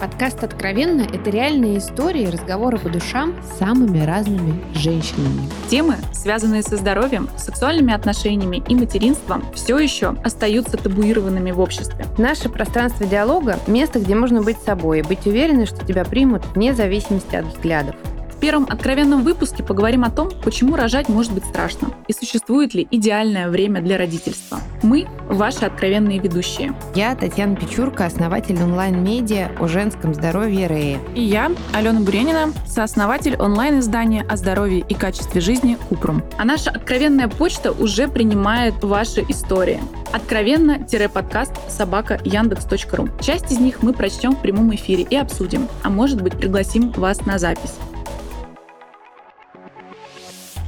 Подкаст «Откровенно» — это реальные истории, разговоры по душам с самыми разными женщинами. Темы, связанные со здоровьем, сексуальными отношениями и материнством, все еще остаются табуированными в обществе. Наше пространство диалога — место, где можно быть собой и быть уверенной, что тебя примут вне зависимости от взглядов. В первом откровенном выпуске поговорим о том, почему рожать может быть страшно и существует ли идеальное время для родительства. Мы – ваши откровенные ведущие. Я Татьяна Печурка, основатель онлайн-медиа о женском здоровье Рея. И я, Алена Буренина, сооснователь онлайн-издания о здоровье и качестве жизни Купрум. А наша откровенная почта уже принимает ваши истории. Откровенно-подкаст собака яндекс.ру. Часть из них мы прочтем в прямом эфире и обсудим, а может быть пригласим вас на запись. Thank you.